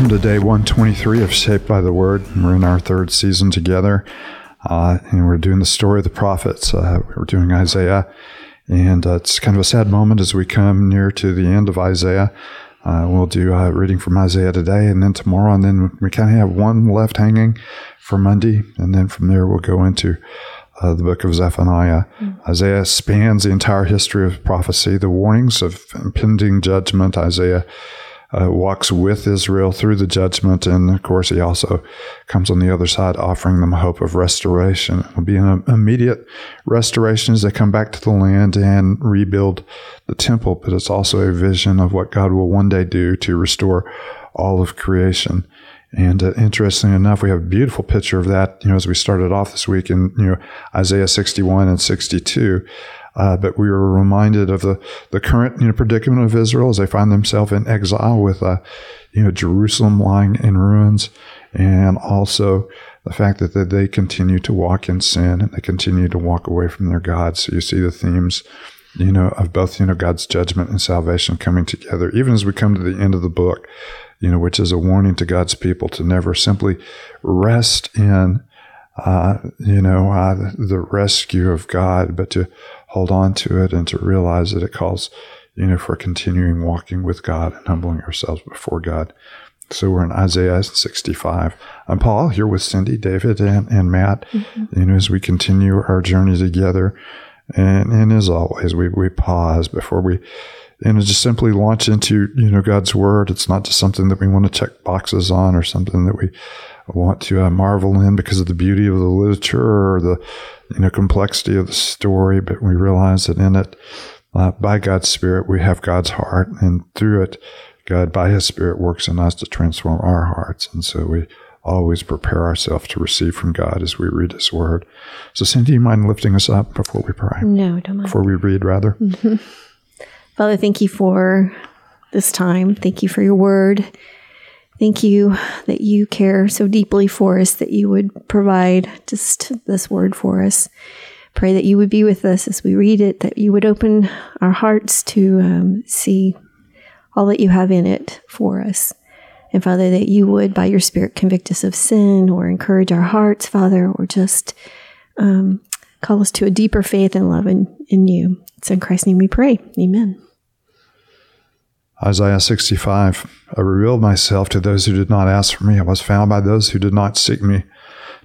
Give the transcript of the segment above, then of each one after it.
welcome to day 123 of Shaped by the Word. We're in our third season together, uh, and we're doing the story of the prophets. Uh, we're doing Isaiah, and uh, it's kind of a sad moment as we come near to the end of Isaiah. Uh, we'll do uh, reading from Isaiah today, and then tomorrow, and then we kind of have one left hanging for Monday, and then from there we'll go into uh, the book of Zephaniah. Mm-hmm. Isaiah spans the entire history of prophecy, the warnings of impending judgment. Isaiah uh, walks with Israel through the judgment. And of course, he also comes on the other side, offering them hope of restoration. It will be an immediate restoration as they come back to the land and rebuild the temple, but it's also a vision of what God will one day do to restore all of creation. And uh, interestingly enough, we have a beautiful picture of that, you know, as we started off this week in, you know, Isaiah 61 and 62. Uh, but we were reminded of the, the current you know, predicament of Israel as they find themselves in exile with uh, you know Jerusalem lying in ruins, and also the fact that, that they continue to walk in sin and they continue to walk away from their God. So you see the themes you know of both you know God's judgment and salvation coming together, even as we come to the end of the book. You know, which is a warning to God's people to never simply rest in uh, you know, uh, the rescue of God, but to hold on to it and to realize that it calls, you know, for continuing walking with God and humbling ourselves before God. So we're in Isaiah 65. I'm Paul here with Cindy, David, and, and Matt, mm-hmm. you know, as we continue our journey together. And, and as always, we, we pause before we, know, just simply launch into, you know, God's word. It's not just something that we want to check boxes on or something that we want to uh, marvel in because of the beauty of the literature or the, you know, complexity of the story, but we realize that in it, uh, by God's Spirit, we have God's heart, and through it, God, by His Spirit, works in us to transform our hearts. And so we always prepare ourselves to receive from God as we read His Word. So, Cindy, do you mind lifting us up before we pray? No, don't mind. Before we read, rather. Mm-hmm. Father, thank you for this time. Thank you for your Word. Thank you that you care so deeply for us that you would provide just this word for us. Pray that you would be with us as we read it, that you would open our hearts to um, see all that you have in it for us. And Father, that you would, by your Spirit, convict us of sin or encourage our hearts, Father, or just um, call us to a deeper faith and love in, in you. It's in Christ's name we pray. Amen. Isaiah 65 I revealed myself to those who did not ask for me. I was found by those who did not seek me.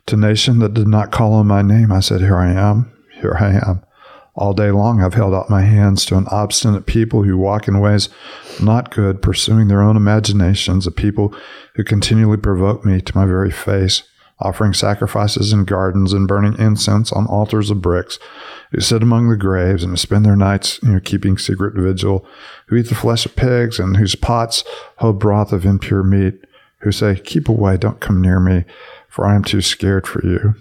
To nation that did not call on my name, I said, Here I am, here I am. All day long I've held out my hands to an obstinate people who walk in ways not good, pursuing their own imaginations, a people who continually provoke me to my very face offering sacrifices in gardens and burning incense on altars of bricks, who sit among the graves and spend their nights, you know, keeping secret vigil, who eat the flesh of pigs and whose pots hold broth of impure meat, who say, Keep away, don't come near me, for I am too scared for you.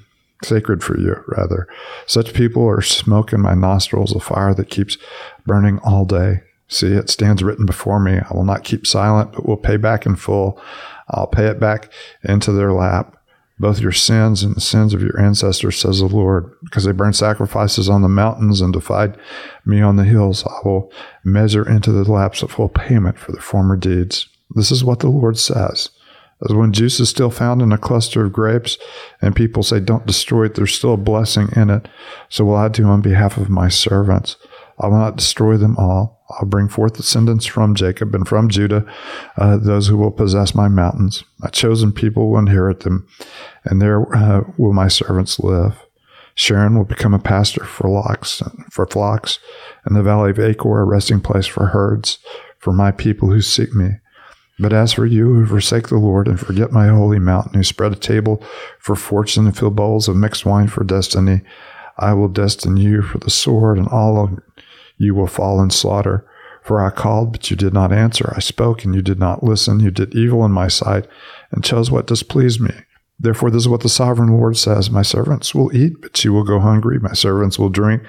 Sacred for you, rather. Such people are smoke in my nostrils, a fire that keeps burning all day. See, it stands written before me. I will not keep silent, but will pay back in full. I'll pay it back into their lap both your sins and the sins of your ancestors, says the Lord, because they burned sacrifices on the mountains and defied me on the hills. I will measure into the laps of full payment for their former deeds. This is what the Lord says. As when juice is still found in a cluster of grapes, and people say, Don't destroy it, there's still a blessing in it. So will I do on behalf of my servants. I will not destroy them all. I'll bring forth descendants from Jacob and from Judah, uh, those who will possess my mountains. My chosen people will inherit them, and there uh, will my servants live. Sharon will become a pasture for flocks, for flocks, and the valley of Achor a resting place for herds, for my people who seek me. But as for you who forsake the Lord and forget my holy mountain, who spread a table for fortune and fill bowls of mixed wine for destiny, I will destine you for the sword, and all of you will fall in slaughter. For I called, but you did not answer. I spoke, and you did not listen. You did evil in my sight, and chose what displeased me. Therefore, this is what the sovereign Lord says My servants will eat, but you will go hungry. My servants will drink,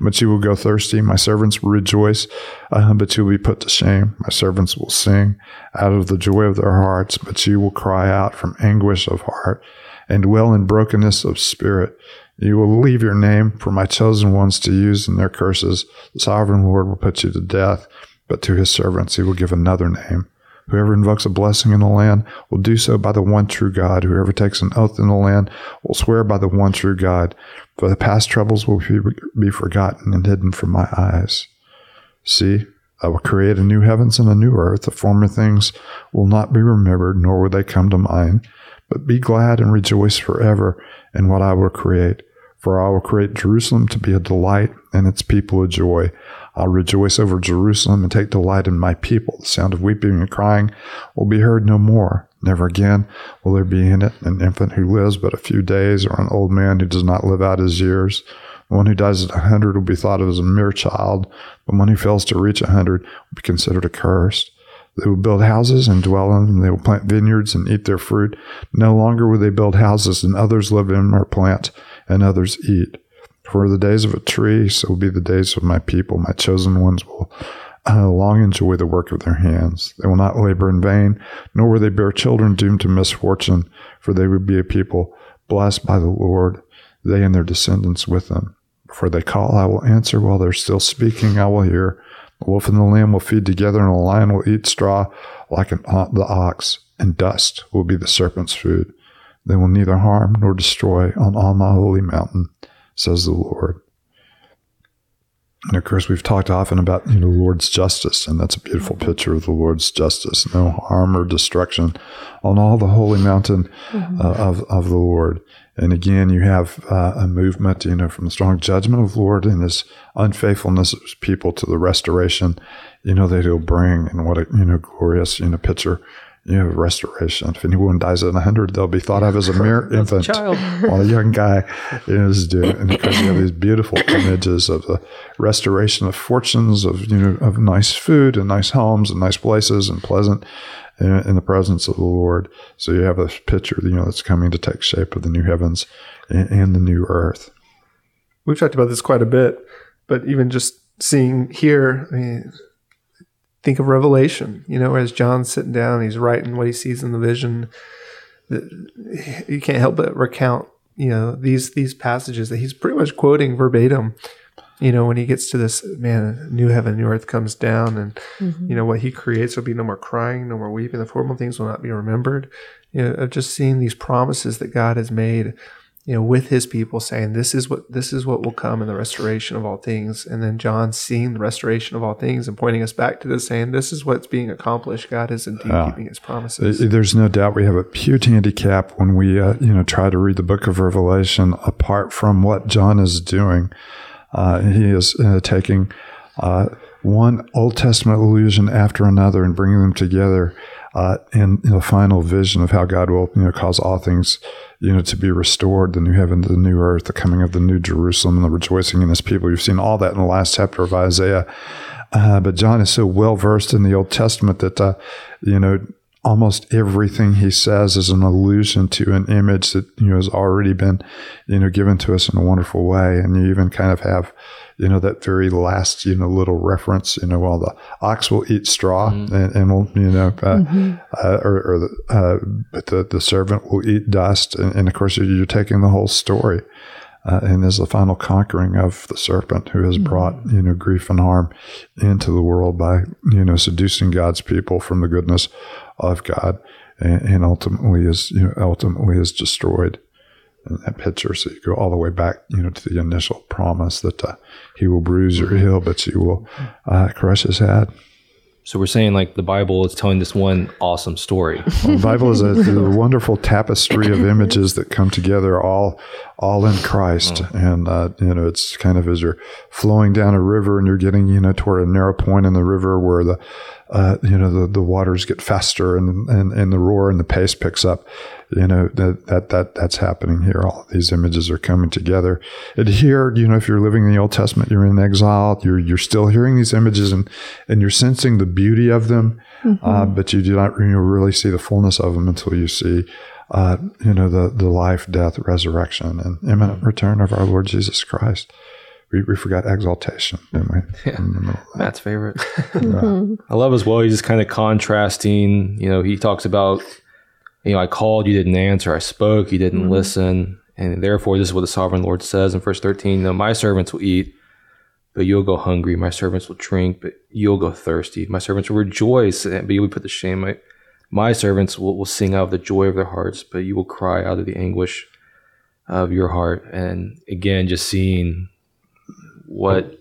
but you will go thirsty. My servants will rejoice, uh, but you will be put to shame. My servants will sing out of the joy of their hearts, but you will cry out from anguish of heart and dwell in brokenness of spirit. You will leave your name for my chosen ones to use in their curses. The sovereign Lord will put you to death, but to his servants he will give another name, Whoever invokes a blessing in the land will do so by the one true God. Whoever takes an oath in the land will swear by the one true God. For the past troubles will be forgotten and hidden from my eyes. See, I will create a new heavens and a new earth. The former things will not be remembered, nor will they come to mind. But be glad and rejoice forever in what I will create. For I will create Jerusalem to be a delight and its people a joy. I'll rejoice over Jerusalem and take delight in my people. The sound of weeping and crying will be heard no more. Never again will there be in it an infant who lives but a few days or an old man who does not live out his years. The one who dies at a hundred will be thought of as a mere child. The one who fails to reach a hundred will be considered accursed. They will build houses and dwell in them. They will plant vineyards and eat their fruit. No longer will they build houses and others live in or plant and others eat. For the days of a tree, so will be the days of my people. My chosen ones will uh, long enjoy the work of their hands. They will not labor in vain, nor will they bear children doomed to misfortune, for they will be a people blessed by the Lord, they and their descendants with them. Before they call, I will answer. While they're still speaking, I will hear. The wolf and the lamb will feed together, and the lion will eat straw like an, uh, the ox, and dust will be the serpent's food. They will neither harm nor destroy on all my holy mountain, says the Lord. And of course, we've talked often about you know the Lord's justice, and that's a beautiful mm-hmm. picture of the Lord's justice. No harm or destruction on all the holy mountain mm-hmm. uh, of of the Lord. And again, you have uh, a movement, you know, from the strong judgment of the Lord and His unfaithfulness of His people to the restoration, you know, that He'll bring, and what a you know glorious you know picture you know, restoration. If anyone dies at 100, they'll be thought of as a mere infant child. while a young guy is doing And because you have these beautiful images of the restoration of fortunes, of, you know, of nice food and nice homes and nice places and pleasant in, in the presence of the Lord. So you have a picture, you know, that's coming to take shape of the new heavens and, and the new earth. We've talked about this quite a bit, but even just seeing here, I mean, think of Revelation, you know, as John's sitting down, he's writing what he sees in the vision. You can't help but recount, you know, these these passages that he's pretty much quoting verbatim. You know, when he gets to this, man, new heaven, new earth comes down, and mm-hmm. you know what he creates will be no more crying, no more weeping. The former things will not be remembered. You know, of just seeing these promises that God has made you know, with his people saying, this is what, this is what will come in the restoration of all things. And then John seeing the restoration of all things and pointing us back to this saying, this is what's being accomplished. God is indeed keeping his promises. There's no doubt we have a huge handicap when we, uh, you know, try to read the book of Revelation apart from what John is doing. Uh, he is uh, taking, uh, one Old Testament allusion after another and bringing them together uh, in, in a final vision of how God will, you know, cause all things, you know, to be restored, the new heaven, the new earth, the coming of the new Jerusalem, and the rejoicing in His people. You've seen all that in the last chapter of Isaiah. Uh, but John is so well versed in the Old Testament that, uh, you know, almost everything he says is an allusion to an image that you know has already been you know given to us in a wonderful way and you even kind of have you know, that very last, you know, little reference, you know, while the ox will eat straw mm-hmm. and, and, will, you know, uh, mm-hmm. uh, or, or the, uh, but the, the servant will eat dust. And, and of course, you're, you're, taking the whole story. Uh, and there's the final conquering of the serpent who has mm-hmm. brought, you know, grief and harm into the world by, you know, seducing God's people from the goodness of God and, and ultimately is, you know, ultimately is destroyed in that picture. So you go all the way back, you know, to the initial promise that uh, he will bruise your heel, but you will uh, crush his head. So we're saying like the Bible is telling this one awesome story. Well, the Bible is a, a, wonderful tapestry of images that come together all all in Christ, oh. and uh, you know it's kind of as you're flowing down a river and you're getting you know toward a narrow point in the river where the uh, you know, the, the waters get faster and, and, and the roar and the pace picks up. You know, that, that, that, that's happening here. All these images are coming together. And here, you know, if you're living in the Old Testament, you're in exile, you're, you're still hearing these images and, and you're sensing the beauty of them. Mm-hmm. Uh, but you do not you know, really see the fullness of them until you see, uh, you know, the, the life, death, resurrection, and imminent return of our Lord Jesus Christ we, we forgot exaltation, didn't we? Yeah. Matt's favorite. mm-hmm. I love as well. He's just kind of contrasting. You know, he talks about, you know, I called, you didn't answer. I spoke, you didn't mm-hmm. listen. And therefore, this is what the sovereign Lord says in verse 13 you know, My servants will eat but you'll go hungry. My servants will drink, but you'll go thirsty. My servants will rejoice, but you will put to shame. My, my servants will, will sing out of the joy of their hearts, but you will cry out of the anguish of your heart. And again, just seeing what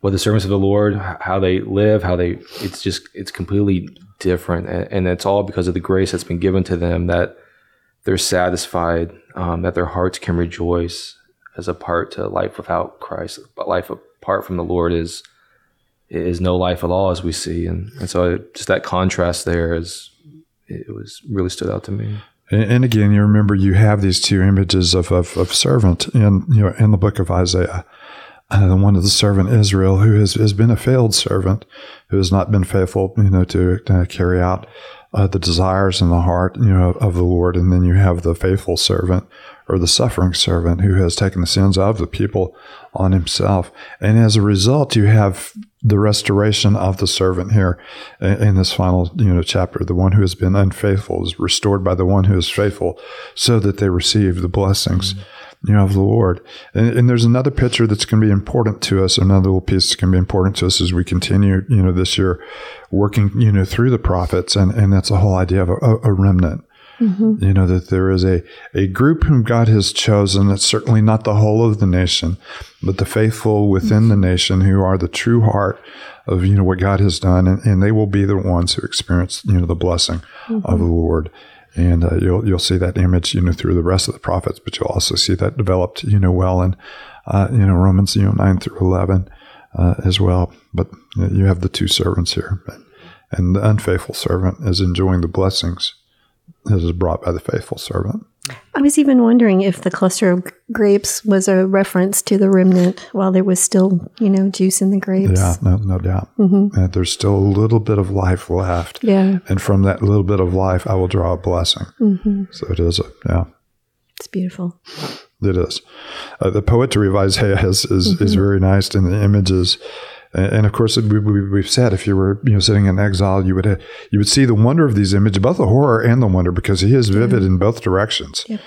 what the servants of the Lord, how they live, how they it's just it's completely different, and, and it's all because of the grace that's been given to them that they're satisfied, um, that their hearts can rejoice as a part to life without Christ. But life apart from the Lord is is no life at all, as we see, and and so just that contrast there is it was really stood out to me. And, again, you remember you have these two images of, of, of servant in you know in the book of Isaiah. Uh, one of the servant Israel, who has, has been a failed servant, who has not been faithful, you know, to, to carry out uh, the desires in the heart, you know, of the Lord. And then you have the faithful servant or the suffering servant who has taken the sins of the people on himself. And as a result, you have the restoration of the servant here in this final, you know, chapter. The one who has been unfaithful is restored by the one who is faithful so that they receive the blessings. Mm-hmm you know, of the Lord. And, and, there's another picture that's going to be important to us, another little piece that's going to be important to us as we continue, you know, this year working, you know, through the prophets. And, and that's the whole idea of a, a remnant. Mm-hmm. You know, that there is a, a group whom God has chosen. It's certainly not the whole of the nation, but the faithful within mm-hmm. the nation who are the true heart of, you know, what God has done. And, and they will be the ones who experience, you know, the blessing mm-hmm. of the Lord. And uh, you'll, you'll see that image, you know, through the rest of the prophets, but you'll also see that developed, you know, well in, uh, you know, Romans, you know, 9 through 11 uh, as well. But you have the two servants here. And the unfaithful servant is enjoying the blessings that is brought by the faithful servant. I was even wondering if the cluster of grapes was a reference to the remnant while there was still, you know, juice in the grapes. Yeah, no, no doubt. Mm-hmm. And there's still a little bit of life left. Yeah. And from that little bit of life, I will draw a blessing. Mm-hmm. So it is, a, yeah. It's beautiful. It is. Uh, the poetry of Isaiah is, is, mm-hmm. is very nice, and the images and of course, we, have said if you were you know sitting in exile, you would you would see the wonder of these images, both the horror and the wonder, because he is vivid in both directions. Yep.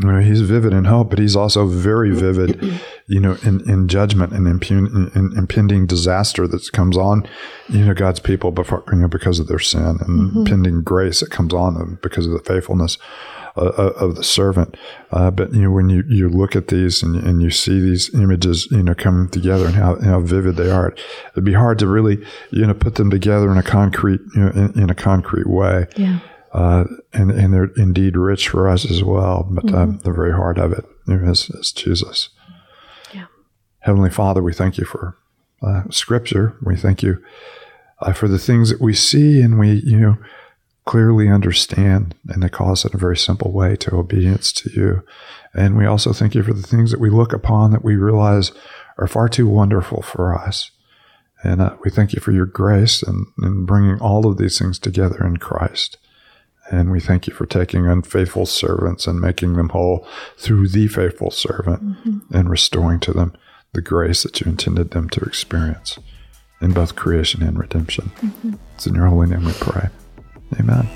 You know, he's vivid in hope, but he's also very vivid, you know, in, in judgment and impun- in, impending disaster that comes on, you know, God's people before, you know, because of their sin and mm-hmm. impending grace that comes on them because of the faithfulness uh, uh, of the servant. Uh, but you know, when you, you look at these and, and you see these images, you know, coming together and how, how vivid they are, it'd be hard to really, you know, put them together in a concrete, you know, in, in a concrete way. Yeah. Uh, and, and they're indeed rich for us as well. But mm-hmm. um, the very heart of it you know, is, is Jesus. Yeah. Heavenly Father, we thank you for uh, Scripture. We thank you uh, for the things that we see, and we, you know, clearly understand, and they call us in a very simple way to obedience to you. And we also thank you for the things that we look upon that we realize are far too wonderful for us. And uh, we thank you for your grace and, and bringing all of these things together in Christ. And we thank you for taking unfaithful servants and making them whole through the faithful servant mm-hmm. and restoring to them the grace that you intended them to experience in both creation and redemption. Mm-hmm. It's in your holy name we pray. Amen.